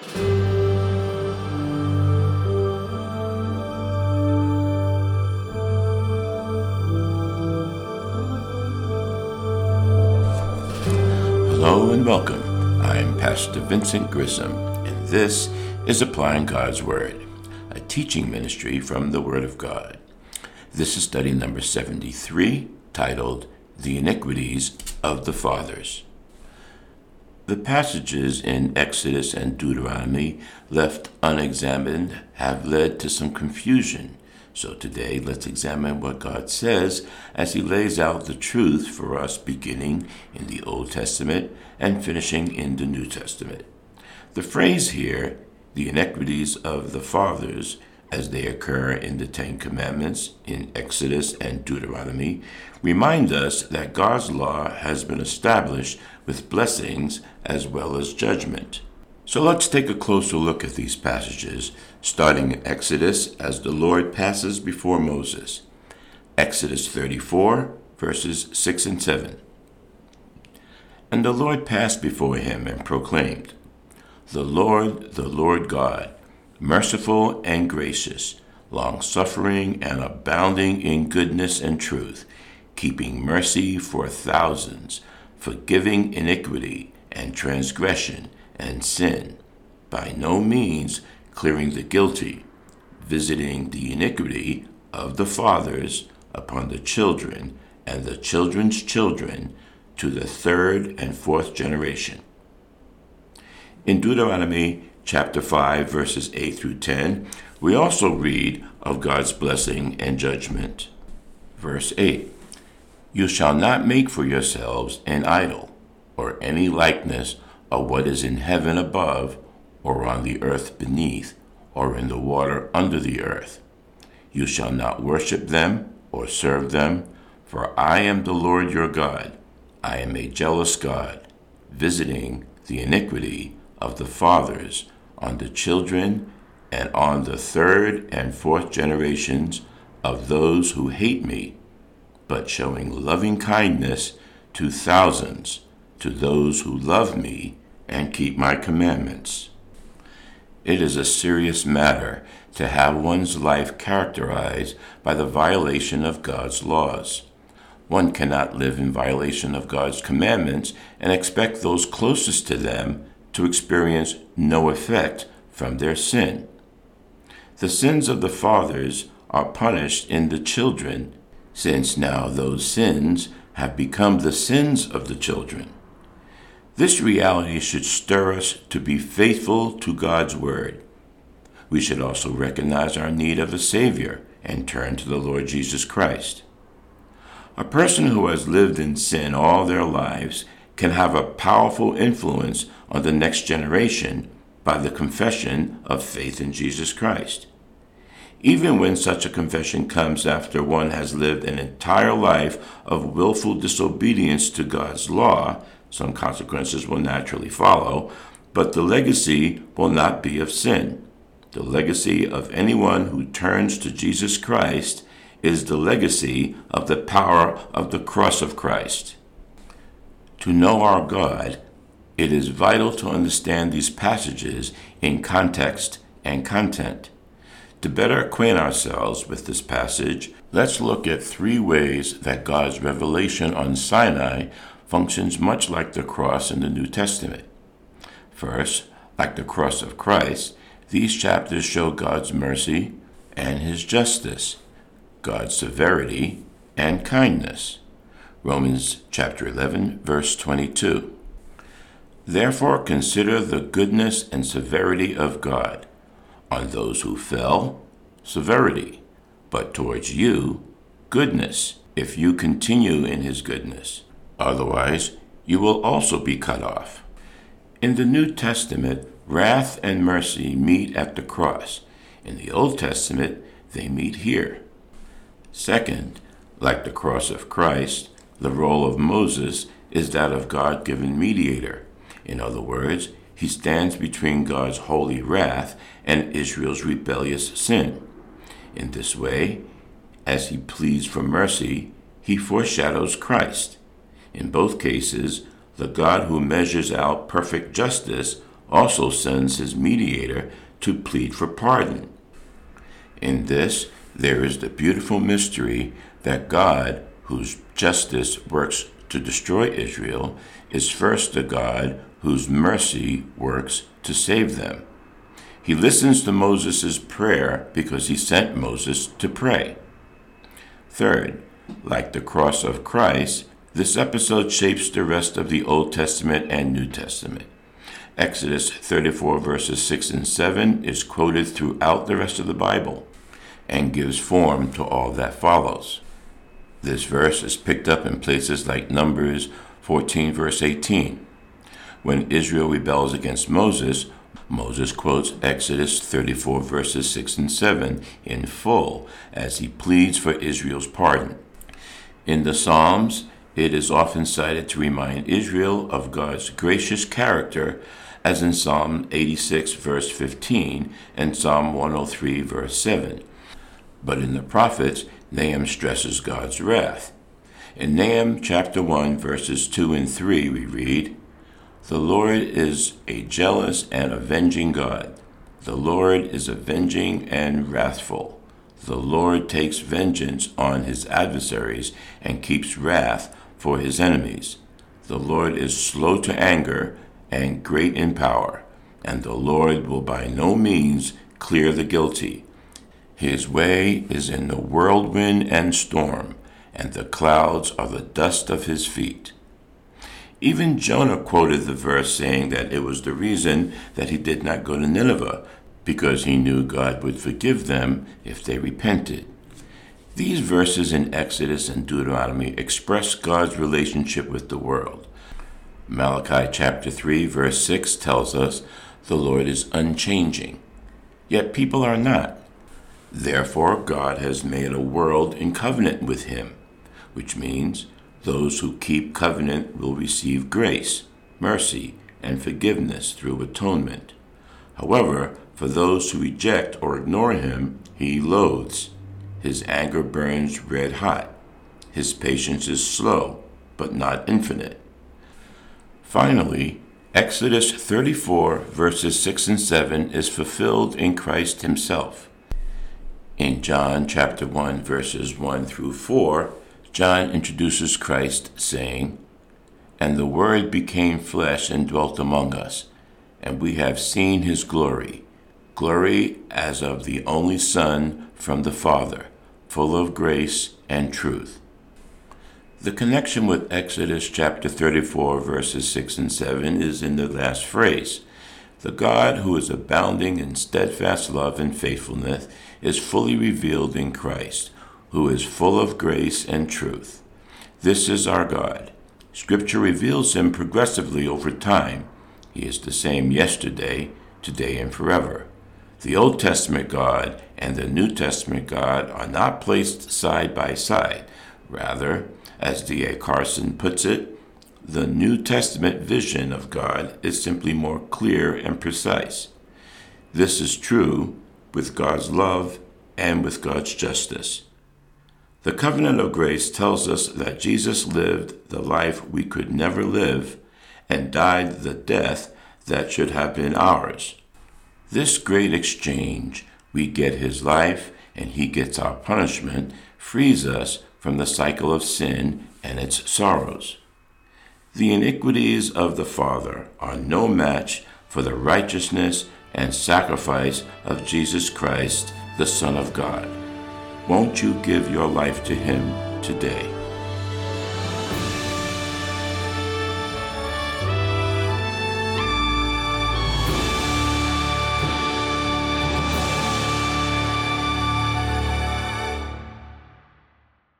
Hello and welcome. I'm Pastor Vincent Grissom, and this is Applying God's Word, a teaching ministry from the Word of God. This is study number 73, titled The Iniquities of the Fathers. The passages in Exodus and Deuteronomy left unexamined have led to some confusion so today, let's examine what God says as He lays out the truth for us, beginning in the Old Testament and finishing in the New Testament. The phrase here, the iniquities of the fathers, as they occur in the Ten Commandments in Exodus and Deuteronomy, remind us that God's law has been established with blessings as well as judgment. So let's take a closer look at these passages, starting in Exodus as the Lord passes before Moses. Exodus 34, verses 6 and 7. And the Lord passed before him and proclaimed, The Lord, the Lord God, merciful and gracious, long suffering and abounding in goodness and truth, keeping mercy for thousands, forgiving iniquity and transgression and sin, by no means clearing the guilty, visiting the iniquity of the fathers upon the children and the children's children to the third and fourth generation. In Deuteronomy chapter 5, verses 8 through 10, we also read of God's blessing and judgment. Verse 8 You shall not make for yourselves an idol, or any likeness of what is in heaven above, or on the earth beneath, or in the water under the earth. You shall not worship them or serve them, for I am the Lord your God. I am a jealous God, visiting the iniquity of the fathers on the children and on the third and fourth generations of those who hate me, but showing loving kindness to thousands to those who love me and keep my commandments. It is a serious matter to have one's life characterized by the violation of God's laws. One cannot live in violation of God's commandments and expect those closest to them to experience no effect from their sin. The sins of the fathers are punished in the children, since now those sins have become the sins of the children. This reality should stir us to be faithful to God's Word. We should also recognize our need of a Savior and turn to the Lord Jesus Christ. A person who has lived in sin all their lives can have a powerful influence on the next generation by the confession of faith in Jesus Christ. Even when such a confession comes after one has lived an entire life of willful disobedience to God's law, some consequences will naturally follow, but the legacy will not be of sin. The legacy of anyone who turns to Jesus Christ is the legacy of the power of the cross of Christ. To know our God, it is vital to understand these passages in context and content. To better acquaint ourselves with this passage, let's look at three ways that God's revelation on Sinai functions much like the cross in the New Testament. First, like the cross of Christ, these chapters show God's mercy and his justice, God's severity and kindness. Romans chapter 11 verse 22. Therefore consider the goodness and severity of God. On those who fell, severity, but towards you, goodness, if you continue in his goodness. Otherwise, you will also be cut off. In the New Testament, wrath and mercy meet at the cross. In the Old Testament, they meet here. Second, like the cross of Christ, the role of Moses is that of God given mediator. In other words, he stands between God's holy wrath and Israel's rebellious sin. In this way, as he pleads for mercy, he foreshadows Christ. In both cases, the God who measures out perfect justice also sends his mediator to plead for pardon. In this, there is the beautiful mystery that God, whose justice works to destroy Israel, is first the God whose mercy works to save them. He listens to Moses' prayer because he sent Moses to pray. Third, like the cross of Christ, this episode shapes the rest of the Old Testament and New Testament. Exodus 34, verses 6 and 7 is quoted throughout the rest of the Bible and gives form to all that follows. This verse is picked up in places like Numbers 14, verse 18. When Israel rebels against Moses, Moses quotes Exodus 34, verses 6 and 7 in full as he pleads for Israel's pardon. In the Psalms, it is often cited to remind Israel of God's gracious character, as in Psalm 86, verse 15, and Psalm 103, verse 7. But in the prophets, Nahum stresses God's wrath. In Nahum chapter 1, verses 2 and 3, we read, The Lord is a jealous and avenging God. The Lord is avenging and wrathful. The Lord takes vengeance on his adversaries and keeps wrath for his enemies. The Lord is slow to anger and great in power, and the Lord will by no means clear the guilty. His way is in the whirlwind and storm, and the clouds are the dust of his feet. Even Jonah quoted the verse saying that it was the reason that he did not go to Nineveh, because he knew God would forgive them if they repented. These verses in Exodus and Deuteronomy express God's relationship with the world. Malachi chapter 3 verse 6 tells us the Lord is unchanging, yet people are not. Therefore, God has made a world in covenant with him, which means those who keep covenant will receive grace, mercy, and forgiveness through atonement. However, for those who reject or ignore him, he loathes. His anger burns red hot. His patience is slow, but not infinite. Finally, Exodus 34, verses 6 and 7 is fulfilled in Christ himself. In John chapter 1, verses 1 through 4, John introduces Christ, saying, And the Word became flesh and dwelt among us, and we have seen his glory, glory as of the only Son from the Father, full of grace and truth. The connection with Exodus chapter 34, verses 6 and 7 is in the last phrase. The God who is abounding in steadfast love and faithfulness is fully revealed in Christ, who is full of grace and truth. This is our God. Scripture reveals him progressively over time. He is the same yesterday, today, and forever. The Old Testament God and the New Testament God are not placed side by side. Rather, as D.A. Carson puts it, the New Testament vision of God is simply more clear and precise. This is true with God's love and with God's justice. The covenant of grace tells us that Jesus lived the life we could never live and died the death that should have been ours. This great exchange, we get his life and he gets our punishment, frees us from the cycle of sin and its sorrows. The iniquities of the Father are no match for the righteousness and sacrifice of Jesus Christ, the Son of God. Won't you give your life to Him today?